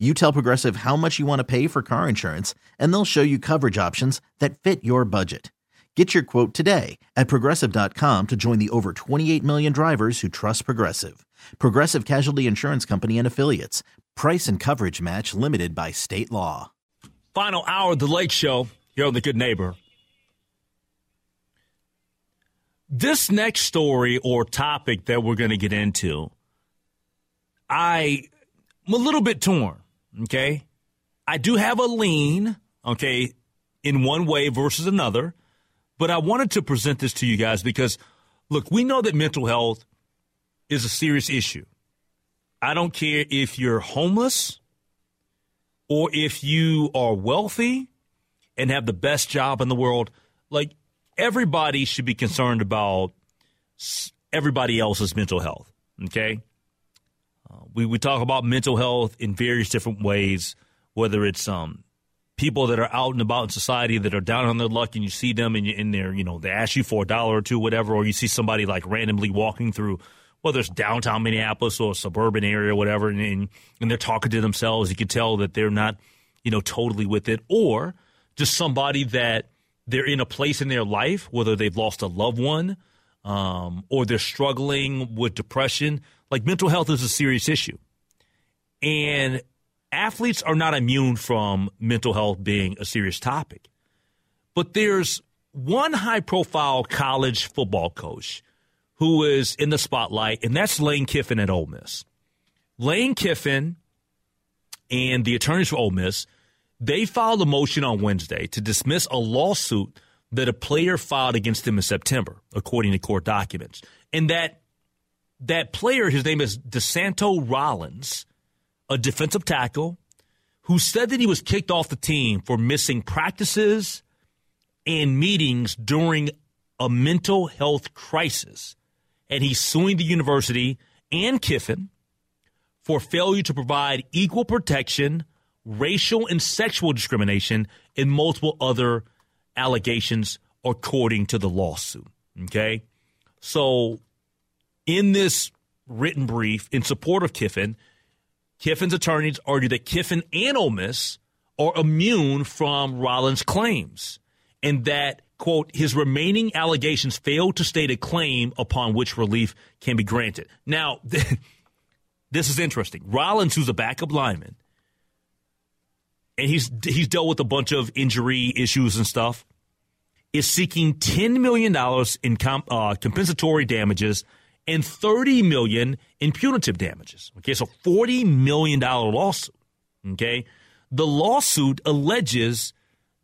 you tell Progressive how much you want to pay for car insurance, and they'll show you coverage options that fit your budget. Get your quote today at progressive.com to join the over 28 million drivers who trust Progressive. Progressive Casualty Insurance Company and Affiliates. Price and coverage match limited by state law. Final hour of the Lake Show here on The Good Neighbor. This next story or topic that we're going to get into, I am a little bit torn. Okay. I do have a lean, okay, in one way versus another, but I wanted to present this to you guys because, look, we know that mental health is a serious issue. I don't care if you're homeless or if you are wealthy and have the best job in the world. Like, everybody should be concerned about everybody else's mental health, okay? We, we talk about mental health in various different ways, whether it's um, people that are out and about in society that are down on their luck and you see them and, you, and you know, they ask you for a dollar or two, whatever, or you see somebody like randomly walking through, whether it's downtown Minneapolis or a suburban area or whatever, and, and, and they're talking to themselves. You can tell that they're not, you know, totally with it. Or just somebody that they're in a place in their life, whether they've lost a loved one um, or they're struggling with depression like mental health is a serious issue. And athletes are not immune from mental health being a serious topic. But there's one high profile college football coach who is in the spotlight, and that's Lane Kiffin at Ole Miss. Lane Kiffin and the attorneys for Ole Miss, they filed a motion on Wednesday to dismiss a lawsuit that a player filed against him in September, according to court documents. And that that player, his name is DeSanto Rollins, a defensive tackle, who said that he was kicked off the team for missing practices and meetings during a mental health crisis. And he's suing the university and Kiffin for failure to provide equal protection, racial and sexual discrimination, and multiple other allegations according to the lawsuit. Okay? So in this written brief in support of Kiffin, Kiffin's attorneys argue that Kiffin and Ole Miss are immune from Rollins' claims and that, quote, his remaining allegations fail to state a claim upon which relief can be granted. Now, this is interesting. Rollins, who's a backup lineman, and he's he's dealt with a bunch of injury issues and stuff, is seeking $10 million in comp, uh, compensatory damages – and 30 million in punitive damages. Okay, so 40 million dollar lawsuit. Okay? The lawsuit alleges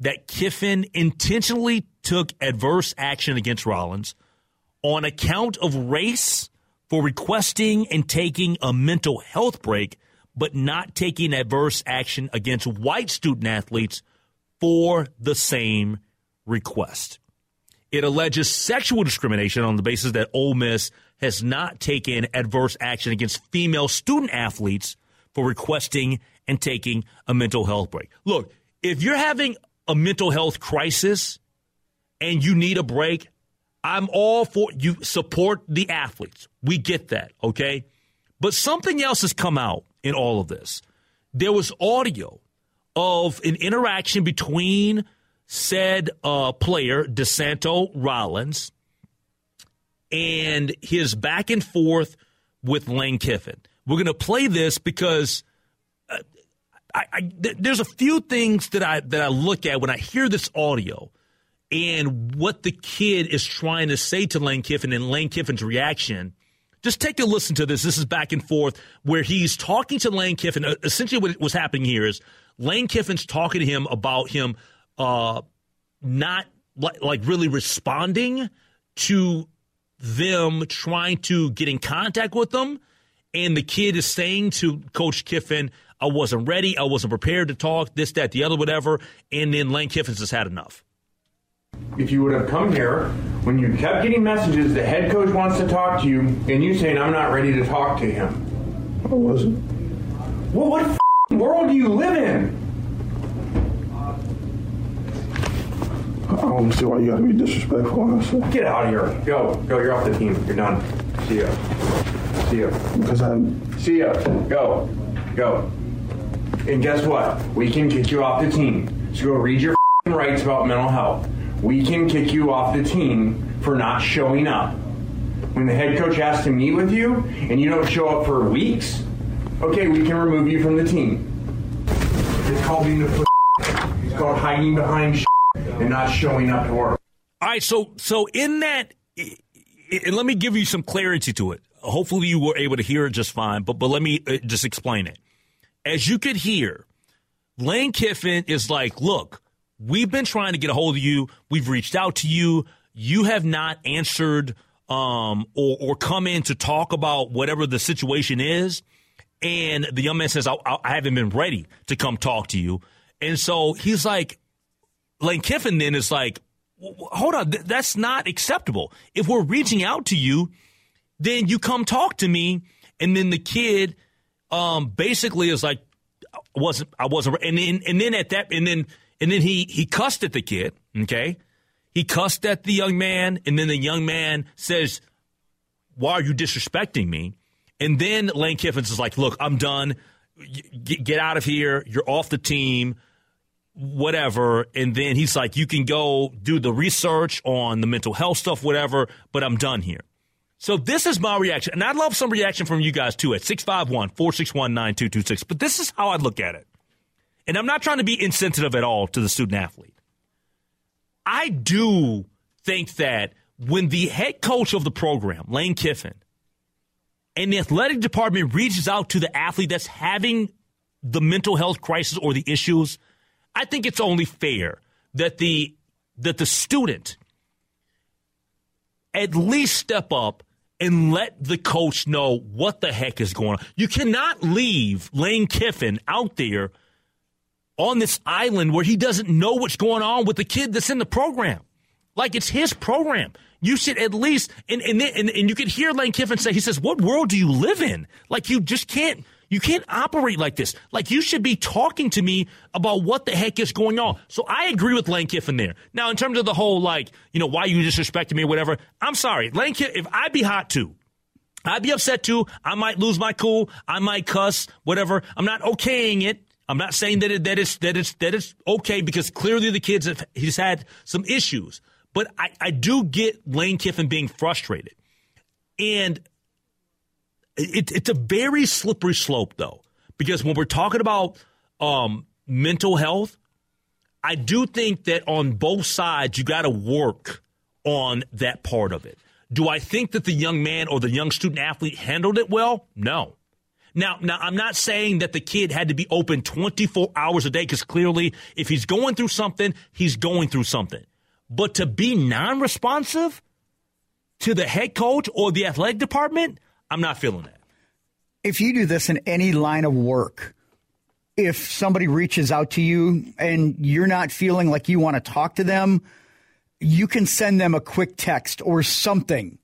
that Kiffin intentionally took adverse action against Rollins on account of race for requesting and taking a mental health break, but not taking adverse action against white student athletes for the same request. It alleges sexual discrimination on the basis that Ole Miss has not taken adverse action against female student athletes for requesting and taking a mental health break. Look, if you're having a mental health crisis and you need a break, I'm all for you support the athletes. We get that, okay? But something else has come out in all of this. There was audio of an interaction between said uh, player, DeSanto Rollins, and his back and forth with Lane Kiffin. We're going to play this because uh, I, I, th- there's a few things that I that I look at when I hear this audio and what the kid is trying to say to Lane Kiffin and Lane Kiffin's reaction. Just take a listen to this. This is back and forth where he's talking to Lane Kiffin. Uh, essentially, what was happening here is Lane Kiffin's talking to him about him uh, not like, like really responding to them trying to get in contact with them. And the kid is saying to Coach Kiffin, I wasn't ready. I wasn't prepared to talk, this, that, the other, whatever. And then Lane Kiffin's has had enough. If you would have come here when you kept getting messages, the head coach wants to talk to you, and you saying, I'm not ready to talk to him. I wasn't. Well, what f- world do you live in? I don't see why you gotta be disrespectful, honestly. Get out of here. Go. Go. You're off the team. You're done. See ya. See ya. Because I'm. See ya. Go. Go. And guess what? We can kick you off the team. So go read your f***ing rights about mental health. We can kick you off the team for not showing up. When the head coach asks to meet with you and you don't show up for weeks, okay, we can remove you from the team. It's called being a f- It's called hiding behind and not showing up to work. All right, so so in that, and let me give you some clarity to it. Hopefully, you were able to hear it just fine, but but let me uh, just explain it. As you could hear, Lane Kiffin is like, "Look, we've been trying to get a hold of you. We've reached out to you. You have not answered um, or or come in to talk about whatever the situation is." And the young man says, I, I haven't been ready to come talk to you. And so he's like, Lane Kiffin then is like, hold on, th- that's not acceptable. If we're reaching out to you, then you come talk to me. And then the kid um, basically is like, I wasn't, I wasn't, and then, and then at that, and then, and then he, he cussed at the kid, okay? He cussed at the young man, and then the young man says, why are you disrespecting me? And then Lane Kiffins is like, look, I'm done. Get, get out of here. You're off the team whatever. And then he's like, you can go do the research on the mental health stuff, whatever, but I'm done here. So this is my reaction. And I'd love some reaction from you guys too at 651 461 9226. But this is how I look at it. And I'm not trying to be insensitive at all to the student athlete. I do think that when the head coach of the program, Lane Kiffin, and the athletic department reaches out to the athlete that's having the mental health crisis or the issues, I think it's only fair that the that the student at least step up and let the coach know what the heck is going on. You cannot leave Lane Kiffin out there on this island where he doesn't know what's going on with the kid that's in the program. Like it's his program. You should at least and and and, and you could hear Lane Kiffin say, he says, What world do you live in? Like you just can't you can't operate like this. Like you should be talking to me about what the heck is going on. So I agree with Lane Kiffin there. Now, in terms of the whole like, you know, why you disrespecting me or whatever, I'm sorry. Lane Kiffin, if I'd be hot too, I'd be upset too. I might lose my cool. I might cuss, whatever. I'm not okaying it. I'm not saying that it, that it's that it's that it's okay because clearly the kids have he's had some issues. But I, I do get Lane Kiffin being frustrated. And it, it's a very slippery slope, though, because when we're talking about um, mental health, I do think that on both sides, you got to work on that part of it. Do I think that the young man or the young student athlete handled it well? No. Now, now I'm not saying that the kid had to be open 24 hours a day because clearly, if he's going through something, he's going through something. But to be non-responsive to the head coach or the athletic department, I'm not feeling that. If you do this in any line of work, if somebody reaches out to you and you're not feeling like you want to talk to them, you can send them a quick text or something.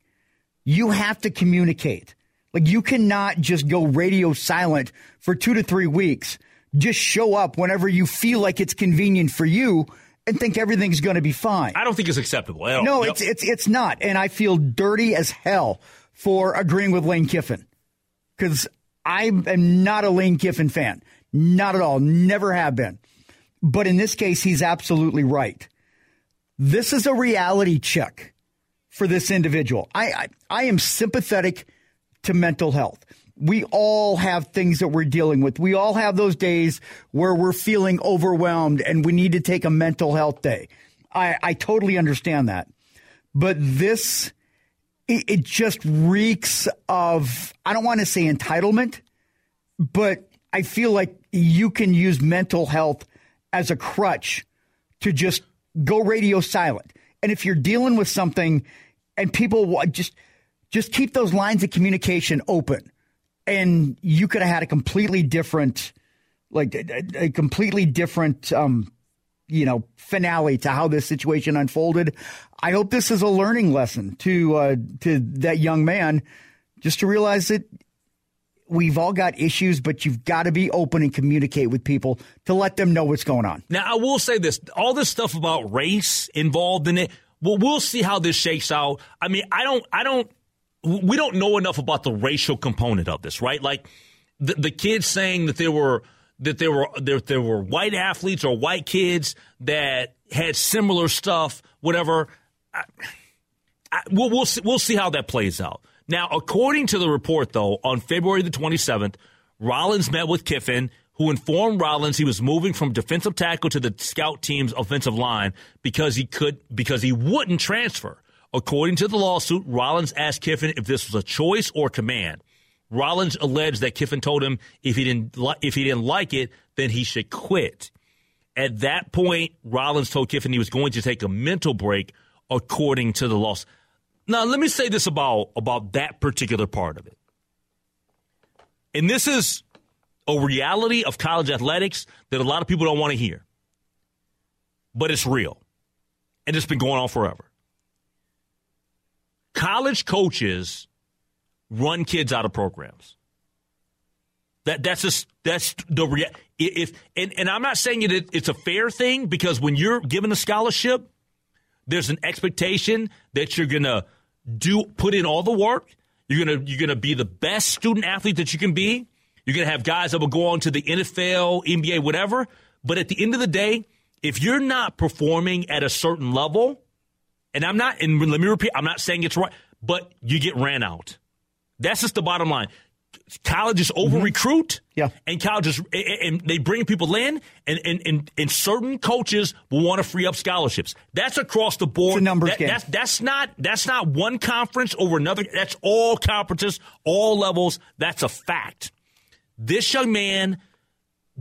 You have to communicate. Like you cannot just go radio silent for two to three weeks. Just show up whenever you feel like it's convenient for you and think everything's going to be fine. I don't think it's acceptable. No, it's it's it's not, and I feel dirty as hell for agreeing with Lane Kiffin because I am not a Lane Kiffin fan, not at all, never have been. But in this case, he's absolutely right. This is a reality check for this individual. I I, I am sympathetic to mental health. We all have things that we're dealing with. We all have those days where we're feeling overwhelmed and we need to take a mental health day. I, I totally understand that. But this, it, it just reeks of, I don't want to say entitlement, but I feel like you can use mental health as a crutch to just go radio silent. And if you're dealing with something and people just, just keep those lines of communication open and you could have had a completely different like a, a completely different, um, you know, finale to how this situation unfolded. I hope this is a learning lesson to uh, to that young man, just to realize that we've all got issues, but you've got to be open and communicate with people to let them know what's going on. Now, I will say this: all this stuff about race involved in it. Well, we'll see how this shakes out. I mean, I don't, I don't, we don't know enough about the racial component of this, right? Like the, the kids saying that there were that there were there, there were white athletes or white kids that had similar stuff, whatever. I, I, we'll we'll see, we'll see how that plays out. Now, according to the report, though, on February the 27th, Rollins met with Kiffin, who informed Rollins he was moving from defensive tackle to the scout team's offensive line because he could because he wouldn't transfer. According to the lawsuit, Rollins asked Kiffin if this was a choice or command. Rollins alleged that Kiffin told him if he didn't li- if he didn't like it, then he should quit. At that point, Rollins told Kiffin he was going to take a mental break, according to the loss. Now, let me say this about about that particular part of it, and this is a reality of college athletics that a lot of people don't want to hear, but it's real, and it's been going on forever. College coaches run kids out of programs. That that's just that's the if and, and I'm not saying it it's a fair thing because when you're given a scholarship, there's an expectation that you're gonna do put in all the work. You're gonna you're gonna be the best student athlete that you can be. You're gonna have guys that will go on to the NFL, NBA, whatever. But at the end of the day, if you're not performing at a certain level, and I'm not, and let me repeat, I'm not saying it's right, but you get ran out. That's just the bottom line. Colleges over mm-hmm. recruit, Yeah. and colleges and they bring people in, and and, and, and certain coaches will want to free up scholarships. That's across the board. It's a numbers That- game. That's that's not that's not one conference over another. That's all conferences, all levels. That's a fact. This young man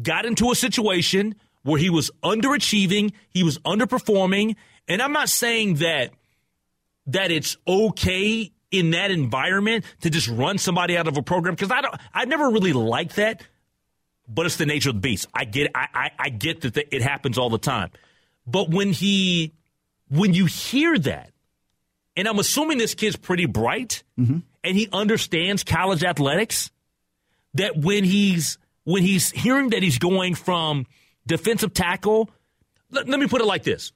got into a situation where he was underachieving, he was underperforming, and I'm not saying that that it's okay in that environment to just run somebody out of a program because I don't I never really liked that, but it's the nature of the beast. I get I I, I get that it happens all the time, but when he when you hear that, and I'm assuming this kid's pretty bright mm-hmm. and he understands college athletics, that when he's when he's hearing that he's going from defensive tackle, let, let me put it like this.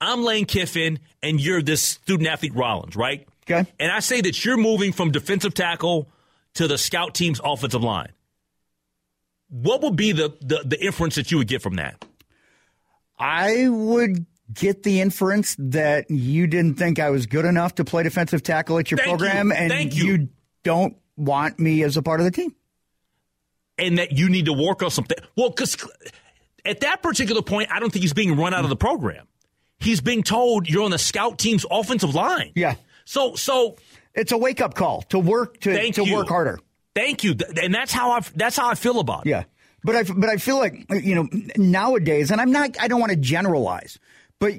I'm Lane Kiffin and you're this student athlete Rollins, right? Okay. And I say that you're moving from defensive tackle to the scout team's offensive line. What would be the, the, the inference that you would get from that? I would get the inference that you didn't think I was good enough to play defensive tackle at your Thank you. program, and Thank you. don't want me as a part of the team. And that you need to work on something. Well, because at that particular point, I don't think he's being run out of the program. He's being told you're on the scout team's offensive line. Yeah. So, so It's a wake up call to work to to you. work harder. Thank you, and that's how I that's how I feel about it. Yeah. But I but I feel like you know nowadays and I'm not I don't want to generalize, but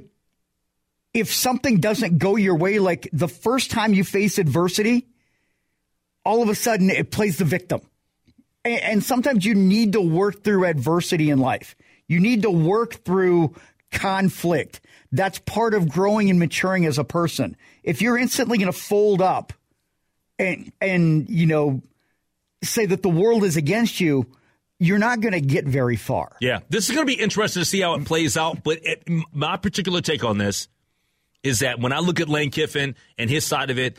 if something doesn't go your way like the first time you face adversity, all of a sudden it plays the victim. And, and sometimes you need to work through adversity in life. You need to work through conflict. That's part of growing and maturing as a person. If you're instantly going to fold up and and you know say that the world is against you, you're not going to get very far. Yeah, this is going to be interesting to see how it plays out. But it, my particular take on this is that when I look at Lane Kiffin and his side of it,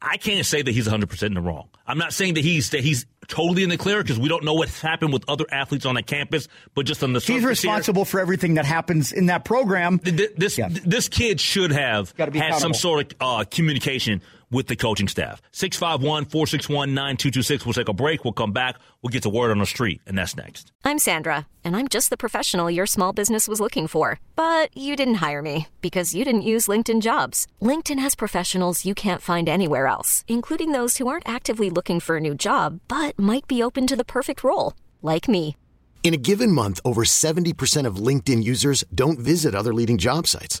I, can't say that he's 100 percent in the wrong. I'm not saying that he's that he's totally in the clear because we don't know what's happened with other athletes on that campus. But just on the He's surface here, responsible for everything that happens in that program. th- th- this Yeah. th- this kid should have had some sort of uh, communication with the coaching staff. 651-461-9226. We'll take a break. We'll come back. We'll get to word on the street, and that's next. I'm Sandra, and I'm just the professional your small business was looking for. But you didn't hire me because you didn't use LinkedIn jobs. LinkedIn has professionals you can't find anywhere else, including those who aren't actively looking for a new job but might be open to the perfect role, like me. In a given month, over 70% of LinkedIn users don't visit other leading job sites.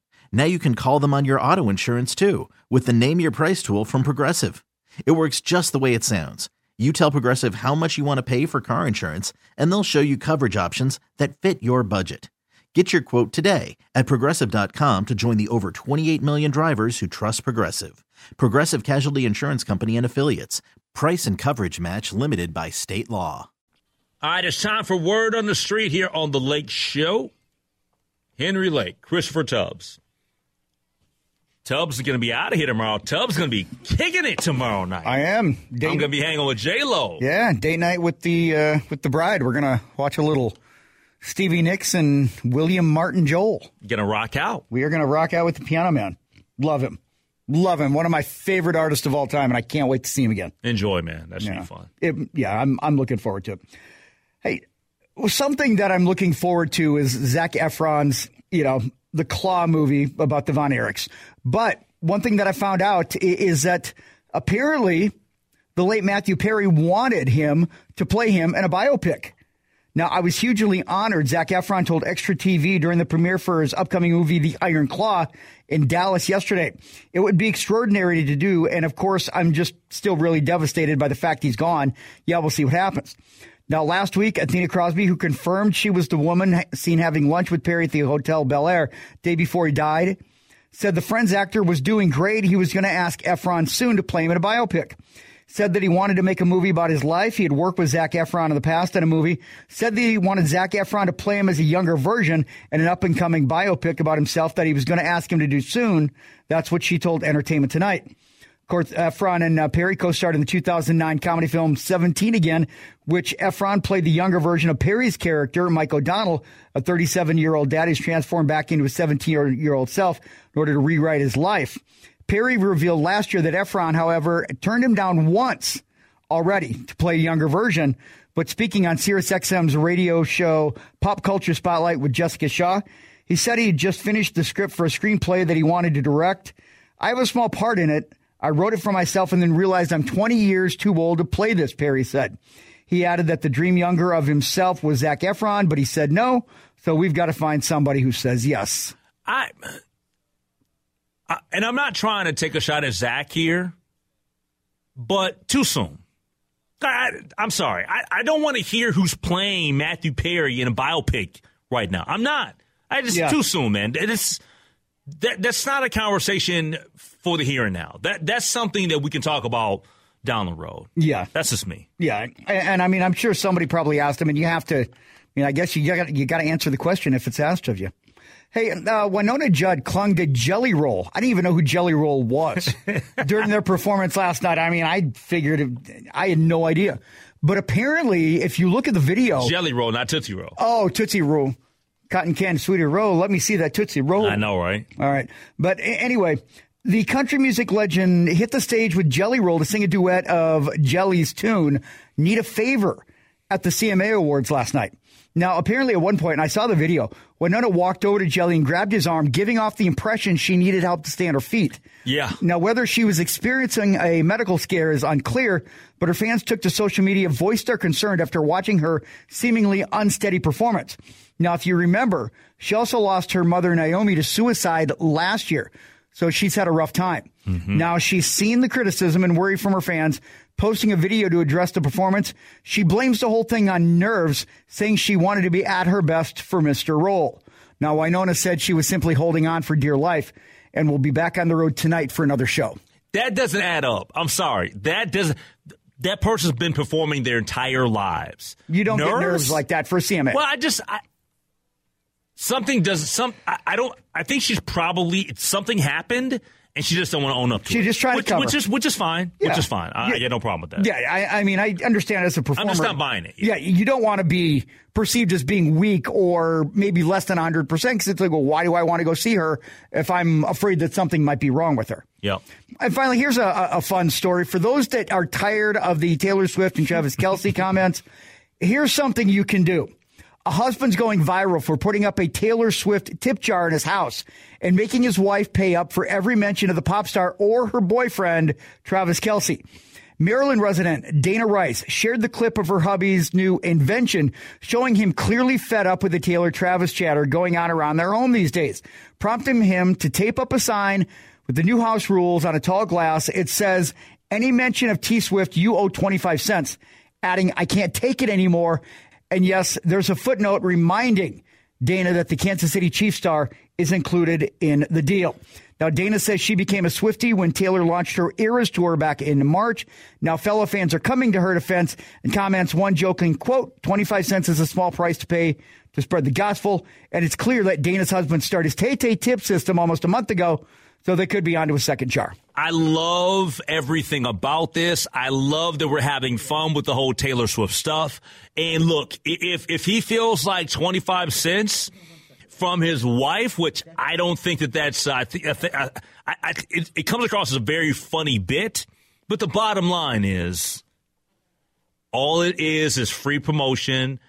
Now you can call them on your auto insurance too with the Name Your Price tool from Progressive. It works just the way it sounds. You tell Progressive how much you want to pay for car insurance, and they'll show you coverage options that fit your budget. Get your quote today at progressive.com to join the over 28 million drivers who trust Progressive. Progressive Casualty Insurance Company and Affiliates. Price and coverage match limited by state law. All right, it's time for Word on the Street here on the Lake Show. Henry Lake, Christopher Tubbs. Tubbs is going to be out of here tomorrow. Tubbs is going to be kicking it tomorrow night. I am. Date, I'm going to be hanging with J Lo. Yeah, date night with the uh, with the bride. We're gonna watch a little Stevie Nicks and William Martin Joel. Going to rock out. We are gonna rock out with the Piano Man. Love him, love him. One of my favorite artists of all time, and I can't wait to see him again. Enjoy, man. That should Yeah, be fun. It, yeah, I'm I'm looking forward to it. Hey, something that I'm looking forward to is Zac Efron's, you know, the Claw movie about the Von Erichs. But one thing that I found out is that apparently the late Matthew Perry wanted him to play him in a biopic. Now, I was hugely honored. Zac Efron told Extra TV during the premiere for his upcoming movie, The Iron Claw, in Dallas yesterday. It would be extraordinary to do. And of course, I'm just still really devastated by the fact he's gone. Yeah, we'll see what happens. Now, last week, Athena Crosby, who confirmed she was the woman seen having lunch with Perry at the Hotel Bel Air day before he died, said the Friends actor was doing great. He was going to ask Efron soon to play him in a biopic. Said that he wanted to make a movie about his life. He had worked with Zac Efron in the past in a movie. Said that he wanted Zac Efron to play him as a younger version in an up and coming biopic about himself that he was going to ask him to do soon. That's what she told Entertainment Tonight. Course, Efron and uh, Perry co-starred in the 2009 comedy film 17 Again, which Efron played the younger version of Perry's character, Mike O'Donnell, a 37-year-old dad who's transformed back into his 17-year-old self in order to rewrite his life. Perry revealed last year that Efron, however, turned him down once already to play a younger version. But speaking on SiriusXM's radio show Pop Culture Spotlight with Jessica Shaw, he said he had just finished the script for a screenplay that he wanted to direct. I have a small part in it. I wrote it for myself and then realized I'm 20 years too old to play this, Perry said. He added that the dream younger of himself was Zac Efron, but he said no. So we've got to find somebody who says yes. I, I and I'm not trying to take a shot at Zac here, but too soon. I, I'm sorry. I, I don't want to hear who's playing Matthew Perry in a biopic right now. I'm not. I just Yeah. too soon, man. It's that that's not a conversation for the here and now. That that's something that we can talk about down the road. Yeah. That's just me. Yeah, and, and I mean, I'm sure somebody probably asked him, and you have to. I mean, I guess you got you got to answer the question if it's asked of you. Hey, uh, Wynonna Judd clung to Jelly Roll. I didn't even know who Jelly Roll was during their performance last night. I mean, I figured it, I had no idea, but apparently, if you look at the video, Jelly roll, not Tootsie roll. oh Tootsie Roll, cotton candy sweetie roll. Let me see that Tootsie Roll. I know, right? All right. But anyway, the country music legend hit the stage with Jelly Roll to sing a duet of Jelly's tune, Need a Favor, at the CMA Awards last night. Now, apparently at one point, and I saw the video, Wynonna walked over to Jelly and grabbed his arm, giving off the impression she needed help to stay on her feet. Yeah. Now, whether she was experiencing a medical scare is unclear, but her fans took to social media, voiced their concern after watching her seemingly unsteady performance. Now, if you remember, she also lost her mother, Naomi, to suicide last year. So she's had a rough time. Mm-hmm. Now she's seen the criticism and worry from her fans, posting a video to address the performance. She blames the whole thing on nerves, saying she wanted to be at her best for Mr. Roll. Now, Wynonna said she was simply holding on for dear life and will be back on the road tonight for another show. That doesn't add up. I'm sorry. That doesn't. That person's been performing their entire lives. You don't get nerves like that for CMA. Well, I just I, something does some. I, I don't. I think she's probably something happened, and she just don't want to own up to She's it. She just trying to which, cover. which is which is fine. Yeah. Which is fine. I, Yeah. I get no problem with that. Yeah, I, I mean, I understand as a performer. I'm just not buying it. Yeah, you don't want to be perceived as being weak or maybe less than 100% because it's like, well, why do I want to go see her if I'm afraid that something might be wrong with her? Yeah. And finally, here's a, a a fun story. For those that are tired of the Taylor Swift and Travis Kelce comments, here's something you can do. A husband's going viral for putting up a Taylor Swift tip jar in his house and making his wife pay up for every mention of the pop star or her boyfriend, Travis Kelce. Maryland resident Dana Rice shared the clip of her hubby's new invention, showing him clearly fed up with the Taylor Travis chatter going on around their home these days, prompting him to tape up a sign with the new house rules on a tall glass. It says, Any mention of T Swift, you owe 25 cents, adding, I can't take it anymore. And yes, there's a footnote reminding Dana that the Kansas City Chiefs star is included in the deal. Now, Dana says she became a Swifty when Taylor launched her Eras tour back in March. Now, fellow fans are coming to her defense and comments one joking, quote, 25 cents is a small price to pay to spread the gospel. And it's clear that Dana's husband started his Tay Tay tip system almost a month ago, so they could be onto a second jar. I love everything about this. I love that we're having fun with the whole Taylor Swift stuff. And look, if if he feels like twenty five cents from his wife, which I don't think that that's, uh, I think, I, think- I, I, I- it, it comes across as a very funny bit. But the bottom line is, all it is is free promotion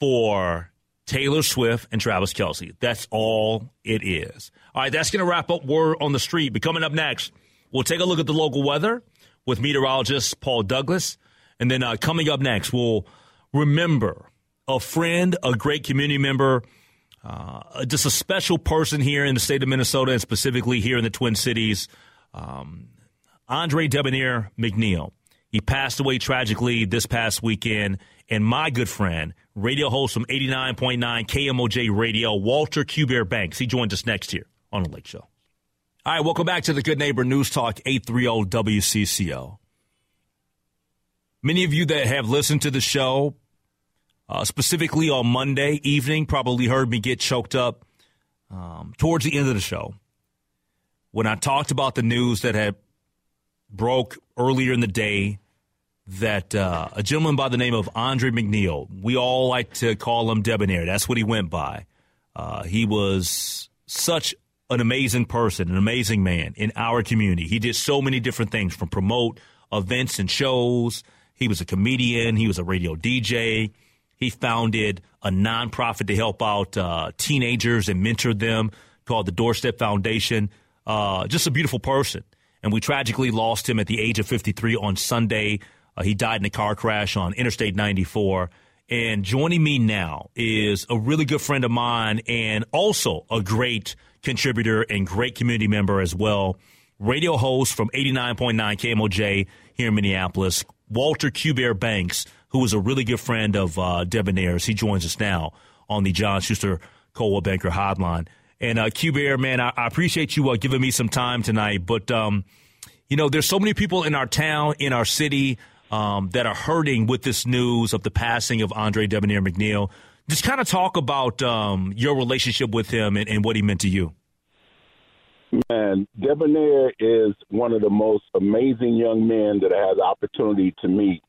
for Taylor Swift and Travis Kelce. That's all it is. All right, that's going to wrap up Word on the Street. But coming up next, we'll take a look at the local weather with meteorologist Paul Douglas. And then uh, coming up next, we'll remember a friend, a great community member, uh, just a special person here in the state of Minnesota and specifically here in the Twin Cities, um, Andre Debonaire McNeal. He passed away tragically this past weekend. And my good friend, radio host from 89.9 KMOJ Radio, Walter Q Bear Banks. He joins us next here on The Lake Show. All right, welcome back to the Good Neighbor News Talk 830 WCCO. Many of you that have listened to the show, uh, specifically on Monday evening, probably heard me get choked up um, towards the end of the show when I talked about the news that had broke earlier in the day that uh, a gentleman by the name of Andre McNeal, we all like to call him Debonaire. That's what he went by. Uh, he was such an amazing person, an amazing man in our community. He did so many different things from promote events and shows. He was a comedian. He was a radio DJ. He founded a nonprofit to help out uh, teenagers and mentor them called the Doorstep Foundation. Uh, just a beautiful person. And we tragically lost him at the age of 53 on Sunday. Uh, he died in a car crash on Interstate 94. And joining me now is a really good friend of mine and also a great contributor and great community member as well. Radio host from 89.9 KMOJ here in Minneapolis, Walter Q Bear Banks, who is a really good friend of uh, Debonaire's. He joins us now on the John Schuster Coldwell Banker Hotline. And uh, man, I, I appreciate you uh, giving me some time tonight. But um, you know, there's so many people in our town, in our city, um, that are hurting with this news of the passing of Andre Debonaire McNeal. Just kind of talk about um, your relationship with him and, and what he meant to you. Man, Debonaire is one of the most amazing young men that I had the opportunity to meet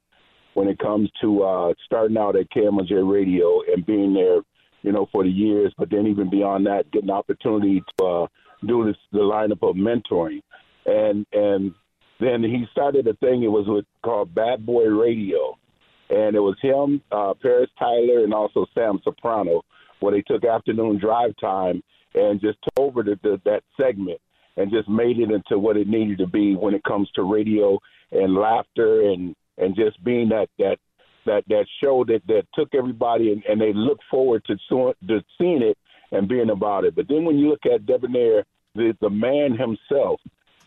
when it comes to uh, starting out at KMOJ Radio and being there, you know, for the years. But then even beyond that, getting the opportunity to uh, do this the lineup of mentoring, and and then he started a thing. It was with, called Bad Boy Radio, and it was him, uh, Paris Tyler, and also Sam Soprano, where they took afternoon drive time and just took over the, the, that segment and just made it into what it needed to be when it comes to radio and laughter and and just being that that that that show that that took everybody and, and they look forward to, to seeing it and being about it. But then when you look at Debonaire, the the man himself,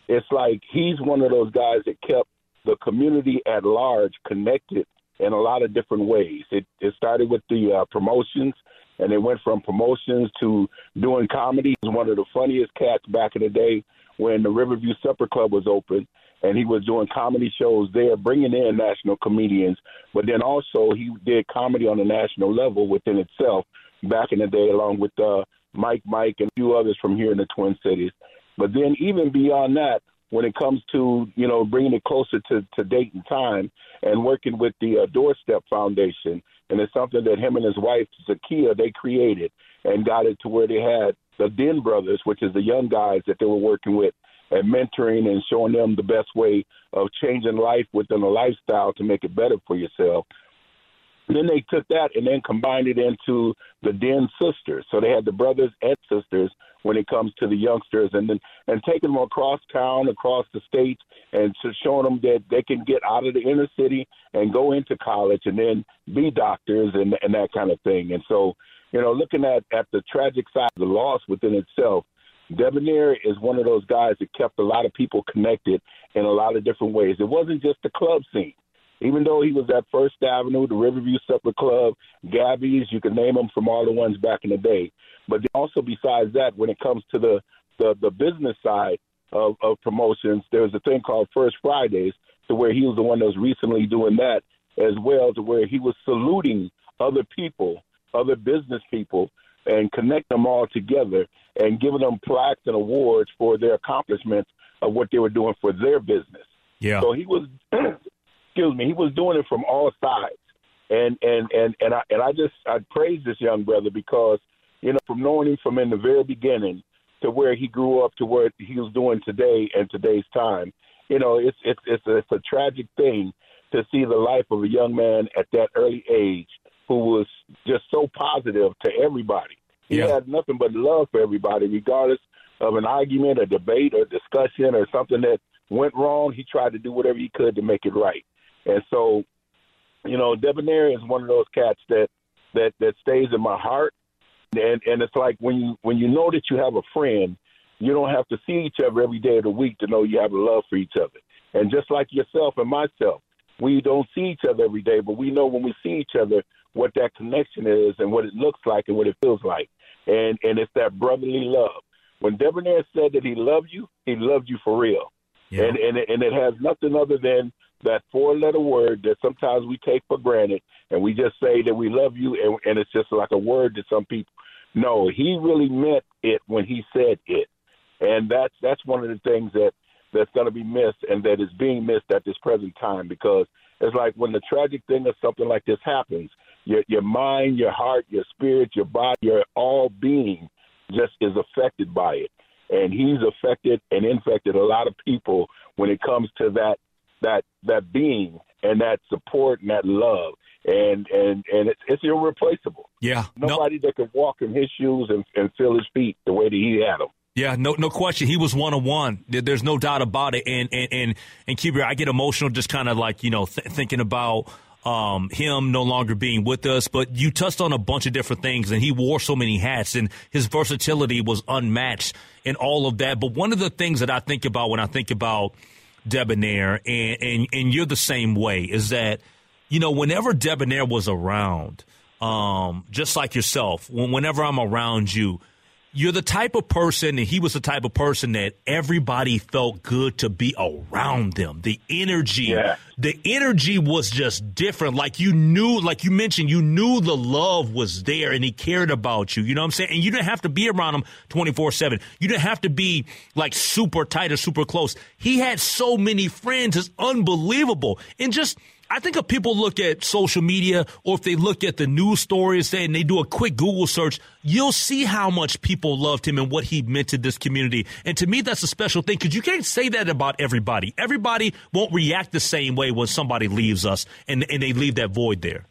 it's like he's one of those guys that kept the community at large connected in a lot of different ways. It it started with the uh, promotions, and it went from promotions to doing comedy. He was one of the funniest cats back in the day when the Riverview Supper Club was open, and he was doing comedy shows there, bringing in national comedians. But then also he did comedy on a national level within itself back in the day, along with uh, Mike, Mike, and a few others from here in the Twin Cities. But then even beyond that, when it comes to you know bringing it closer to, to date and time and working with the uh, Doorstep Foundation, and it's something that him and his wife Zakia they created and got it to where they had the Den brothers, which is the young guys that they were working with and mentoring and showing them the best way of changing life within a lifestyle to make it better for yourself. Then they took that and then combined it into the Den sisters. So they had the brothers and sisters when it comes to the youngsters, and then and taking them across town, across the state, and to showing them that they can get out of the inner city and go into college and then be doctors and and that kind of thing. And so, you know, looking at at the tragic side of the loss within itself, Debonaire is one of those guys that kept a lot of people connected in a lot of different ways. It wasn't just the club scene even though he was at First Avenue, the Riverview Supper Club, Gabby's, you can name them from all the ones back in the day. But also besides that, when it comes to the the, the business side of, of promotions, there's a thing called First Fridays, to where he was the one that was recently doing that as well, to where he was saluting other people, other business people, and connect them all together and giving them plaques and awards for their accomplishments of what they were doing for their business. Yeah. So he was excuse me, he was doing it from all sides. And and and and I and I just I praise this young brother because you know from knowing him from in the very beginning to where he grew up to where he was doing today and today's time. You know, it's it's it's a, it's a tragic thing to see the life of a young man at that early age who was just so positive to everybody. He Yeah. had nothing but love for everybody, regardless of an argument, a debate, or discussion, or something that went wrong. He tried to do whatever he could to make it right. And so, you know, Debonaire is one of those cats that that that stays in my heart. And and it's like when you when you know that you have a friend, you don't have to see each other every day of the week to know you have a love for each other. And just like yourself and myself, we don't see each other every day, but we know when we see each other what that connection is and what it looks like and what it feels like. And and it's that brotherly love. When Debonaire said that he loved you, he loved you for real. Yeah. And and and it has nothing other than that four letter word that sometimes we take for granted and we just say that we love you and, and it's just like a word to some people. No, he really meant it when he said it. And that's that's one of the things that that's going to be missed and that is being missed at this present time because it's like when the tragic thing or something like this happens, your your mind, your heart, your spirit, your body, your all being just is affected by it. And he's affected and infected a lot of people when it comes to that that that being and that support and that love. And and and it's, it's irreplaceable. Yeah. No, Nobody that could walk in his shoes and, and feel his feet the way that he had them. Yeah, no, no question. He was one on one. There's no doubt about it. And and and and Q Bear, I get emotional just kind of like you know th- thinking about um, him no longer being with us. But you touched on a bunch of different things, and he wore so many hats, and his versatility was unmatched in all of that. But one of the things that I think about when I think about Debonaire, and and, and you're the same way, is that you know whenever Debonaire was around, um, just like yourself, when, whenever I'm around you. You're the type of person, and he was the type of person that everybody felt good to be around them. The energy, Yeah. the energy was just different. Like you knew, like you mentioned, you knew the love was there and he cared about you. You know what I'm saying? And you didn't have to be around him 24 7. You didn't have to be like super tight or super close. He had so many friends. It's unbelievable. And just, I think if people look at social media or if they look at the news stories and they do a quick Google search, you'll see how much people loved him and what he meant to this community. And to me, that's a special thing because you can't say that about everybody. Everybody won't react the same way when somebody leaves us and, and they leave that void there.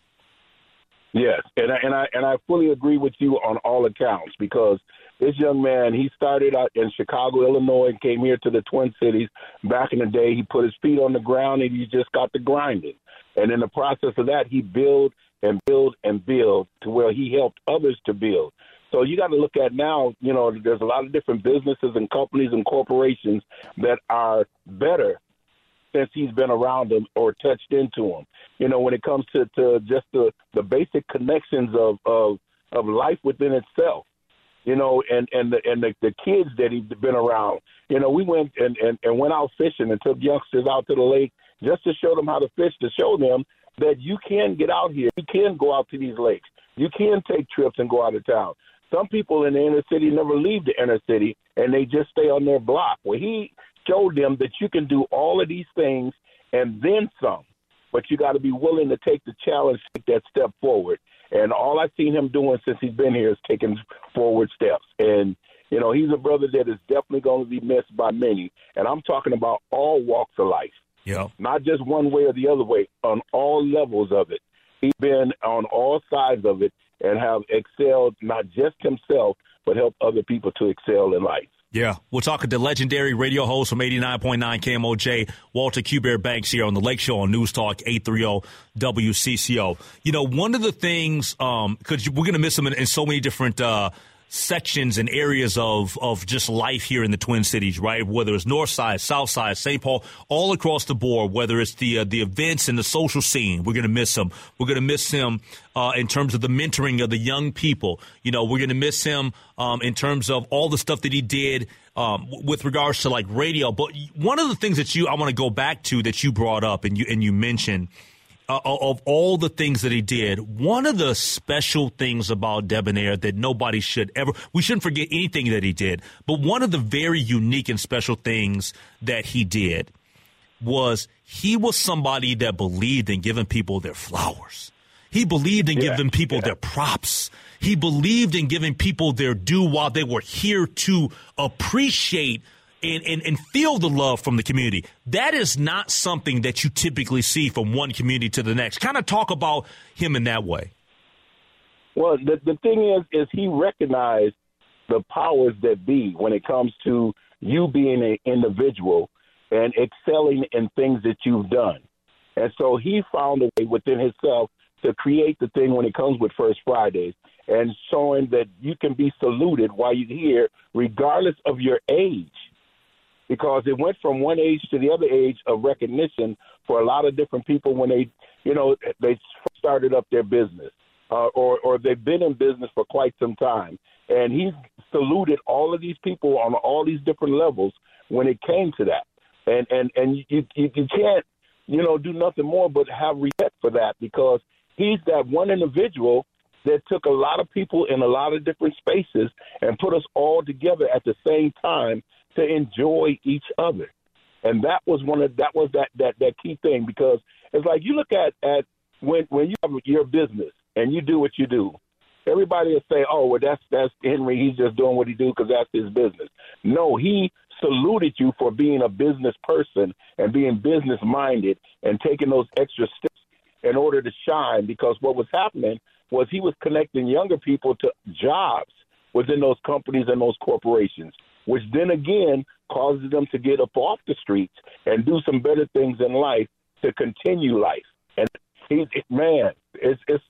Yes, and I, and I and I fully agree with you on all accounts because this young man he started out in Chicago, Illinois, and came here to the Twin Cities. Back in the day, he put his feet on the ground and he just got to grinding. And in the process of that, he built and build and build to where he helped others to build. So you got to look at now, you know, there's a lot of different businesses and companies and corporations that are better since he's been around them or touched into them. You know, when it comes to, to just the, the basic connections of, of of life within itself. You know, and and the and the, the kids that he's been around. You know, we went and, and and went out fishing and took youngsters out to the lake just to show them how to fish, to show them that you can get out here, you can go out to these lakes, you can take trips and go out of town. Some people in the inner city never leave the inner city and they just stay on their block. Well, he showed them that you can do all of these things and then some, but you got to be willing to take the challenge, take that step forward. And all I've seen him doing since he's been here is taking forward steps. And you know, he's a brother that is definitely going to be missed by many. And I'm talking about all walks of life. Yeah. Not just one way or the other way, on all levels of it. He's been on all sides of it and have excelled not just himself, but helped other people to excel in life. Yeah, we're talking to legendary radio host from 89.9 KMOJ, Walter Q Bear Banks here on the Lake Show on News Talk 830 WCCO. You know, one of the things, because um, we're going to miss him in, in, so many different uh, sections and areas of, of just life here in the Twin Cities, right? Whether it's North Side, South Side, St. Paul, all across the board, whether it's the uh, the events and the social scene, we're going to miss him. We're going to miss him uh, in terms of the mentoring of the young people. You know, we're going to miss him um, in terms of all the stuff that he did um, with regards to like radio. But one of the things that you I want to go back to that you brought up and you and you mentioned – uh, of all the things that he did, one of the special things about Debonaire that nobody should ever, we shouldn't forget anything that he did, but one of the very unique and special things that he did was he was somebody that believed in giving people their flowers. He believed in yeah, giving people yeah. their props. He believed in giving people their due while they were here to appreciate and, and, and feel the love from the community. That is not something that you typically see from one community to the next. Kind of talk about him in that way. Well, the, the thing is, is he recognized the powers that be when it comes to you being an individual and excelling in things that you've done. And so he found a way within himself to create the thing when it comes with First Fridays and showing that you can be saluted while you're here, regardless of your age because it went from one age to the other age of recognition for a lot of different people when they, you know, they started up their business uh, or or they've been in business for quite some time. And he saluted all of these people on all these different levels when it came to that. And and and you you, you can't you know do nothing more but have respect for that because he's that one individual that took a lot of people in a lot of different spaces and put us all together at the same time to enjoy each other. And that was one of that was that that that key thing because it's like you look at at when when you have your business and you do what you do, everybody will say, "Oh, well, that's that's Henry. He's just doing what he do because that's his business." No, he saluted you for being a business person and being business minded and taking those extra steps in order to shine. Because what was happening was he was connecting younger people to jobs within those companies and those corporations which then again causes them to get up off the streets and do some better things in life to continue life. And he's man, it's it's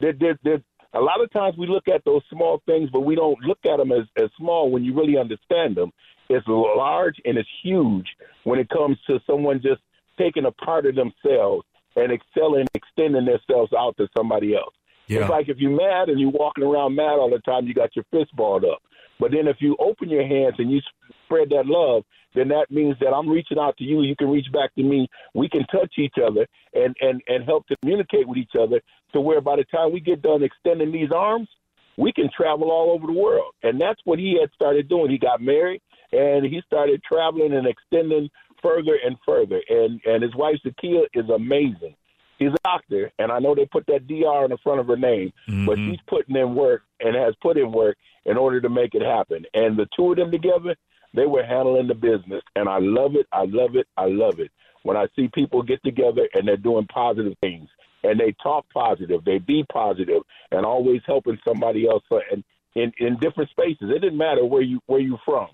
they're, they're, a lot of times we look at those small things, but we don't look at them as, as small when you really understand them. It's large and it's huge when it comes to someone just taking a part of themselves and excelling, extending themselves out to somebody else. Yeah. It's like if you're mad and you're walking around mad all the time, you got your fist balled up. But then if you open your hands and you spread that love, then that means that I'm reaching out to you. You can reach back to me. We can touch each other and, and, and help to communicate with each other to where by the time we get done extending these arms, we can travel all over the world. And that's what he had started doing. He got married and he started traveling and extending further and further. And, and his wife, Zakia, is amazing. He's a doctor, and I know they put that DR in the front of her name, mm-hmm. but she's putting in work and has put in work in order to make it happen. And the two of them together, they were handling the business. And I love it. I love it. I love it. When I see people get together and they're doing positive things and they talk positive, they be positive and always helping somebody else in, in, in different spaces. It didn't matter where you where you're from.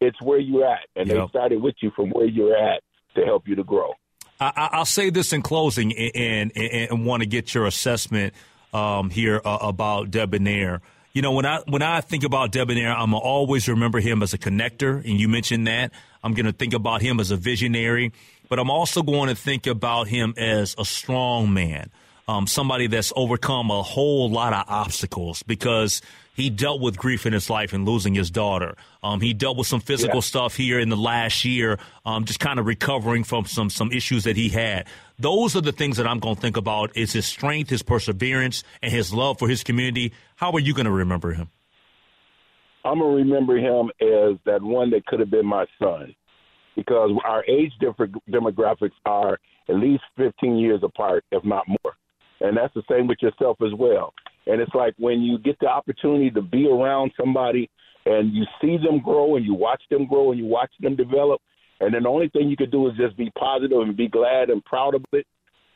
It's where you're at. And yep. they started with you from where you're at to help you to grow. I, will say this in closing and, and, and want to get your assessment um, here uh, about Debonaire You know, when I when I think about Debonaire, I'm gonna always remember him as a connector, and you mentioned that. I'm gonna think about him as a visionary, but I'm also going to think about him as a strong man, um, somebody that's overcome a whole lot of obstacles because he dealt with grief in his life and losing his daughter. Um, he dealt with some physical yeah. stuff here in the last year, um, just kind of recovering from some some issues that he had. Those are the things that I'm going to think about: is his strength, his perseverance, and his love for his community. How are you going to remember him? I'm gonna remember him as that one that could have been my son, because our age demographics are at least 15 years apart, if not more, and that's the same with yourself as well. And it's like when you get the opportunity to be around somebody and you see them grow and you watch them grow and you watch them develop, and then the only thing you can do is just be positive and be glad and proud of it.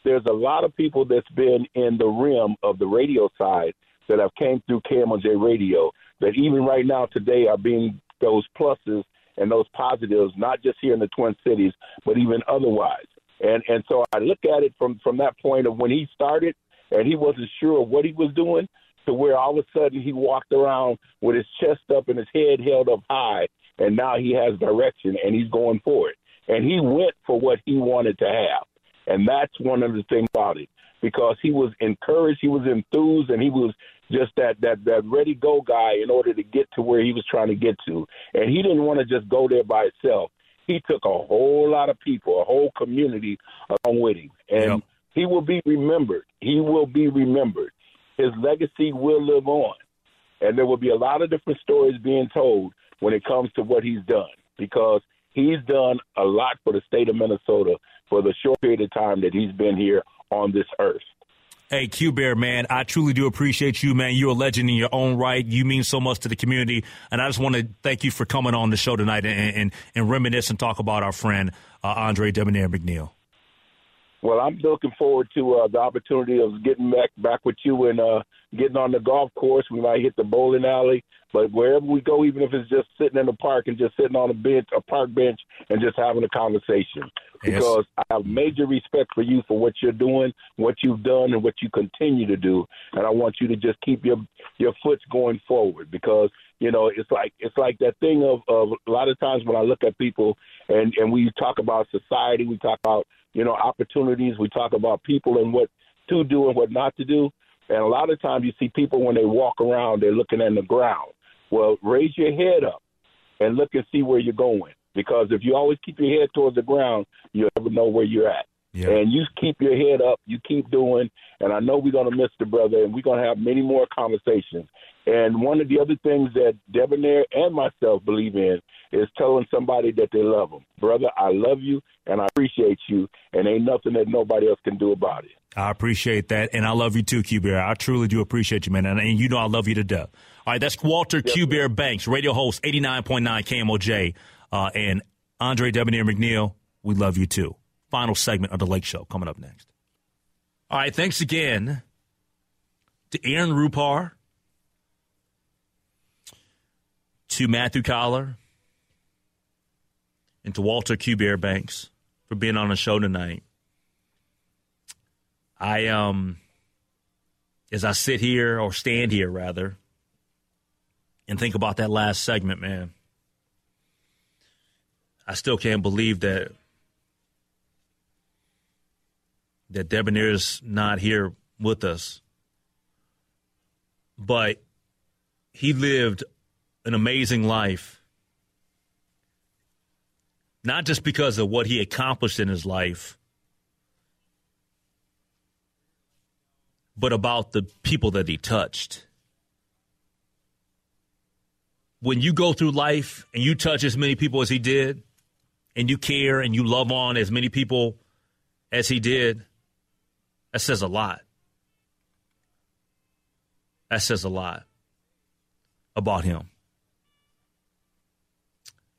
There's a lot of people that's been in the rim of the radio side that have came through KMOJ Radio that even right now today are being those pluses and those positives, not just here in the Twin Cities, but even otherwise. And and so I look at it from from that point of when he started and he wasn't sure of what he was doing to where all of a sudden he walked around with his chest up and his head held up high and now he has direction and he's going for it. And he went for what he wanted to have. And that's one of the things about it because he was encouraged, he was enthused, and he was just that that that ready go guy in order to get to where he was trying to get to. And he didn't want to just go there by himself. He took a whole lot of people, a whole community along with him. And yep. He will be remembered. He will be remembered. His legacy will live on. And there will be a lot of different stories being told when it comes to what he's done because he's done a lot for the state of Minnesota for the short period of time that he's been here on this earth. Hey, Q Bear, man, I truly do appreciate you, man. You're a legend in your own right. You mean so much to the community. And I just want to thank you for coming on the show tonight and, and, and reminisce and talk about our friend, uh, Andre Debonaire McNeal. Well, I'm looking forward to uh, the opportunity of getting back back with you and uh, getting on the golf course. We might hit the bowling alley, but wherever we go, even if it's just sitting in the park and just sitting on a bench, a park bench, and just having a conversation. Because yes. I have major respect for you for what you're doing, what you've done, and what you continue to do. And I want you to just keep your your foot going forward because you know it's like it's like that thing of, of a lot of times when I look at people and and we talk about society, we talk about you know, opportunities. We talk about people and what to do and what not to do. And a lot of times you see people when they walk around, they're looking at the ground. Well, raise your head up and look and see where you're going. Because if you always keep your head towards the ground, you'll never know where you're at. Yeah. And you keep your head up, you keep doing, and I know we're going to miss the brother, and we're going to have many more conversations. And one of the other things that Debonaire and myself believe in is telling somebody that they love them. Brother, I love you and I appreciate you, and ain't nothing that nobody else can do about it. I appreciate that, and I love you too, Q Bear. I truly do appreciate you, man, and, and, you know I love you to death. All right, that's Walter Q Bear Banks, radio host, 89.9 KMOJ, uh, and Andre Debonaire McNeal. We love you too. Final segment of the Lake Show coming up next. All right, thanks again to Aaron Rupar, to Matthew Coller, and to Walter Q Bear Banks for being on the show tonight. I um as I sit here or stand here rather and think about that last segment, man. I still can't believe that that Debonaire is not here with us. But he lived an amazing life not just because of what he accomplished in his life, but about the people that he touched. When you go through life and you touch as many people as he did, and you care and you love on as many people as he did, that says a lot. That says a lot about him.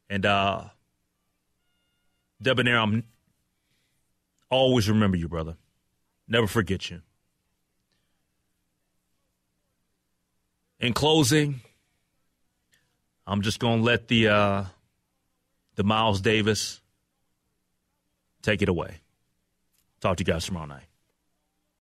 And uh, Debonaire, I'm always remember you, brother. Never forget you. In closing, I'm just gonna let the uh, the Miles Davis take it away. Talk to you guys tomorrow night.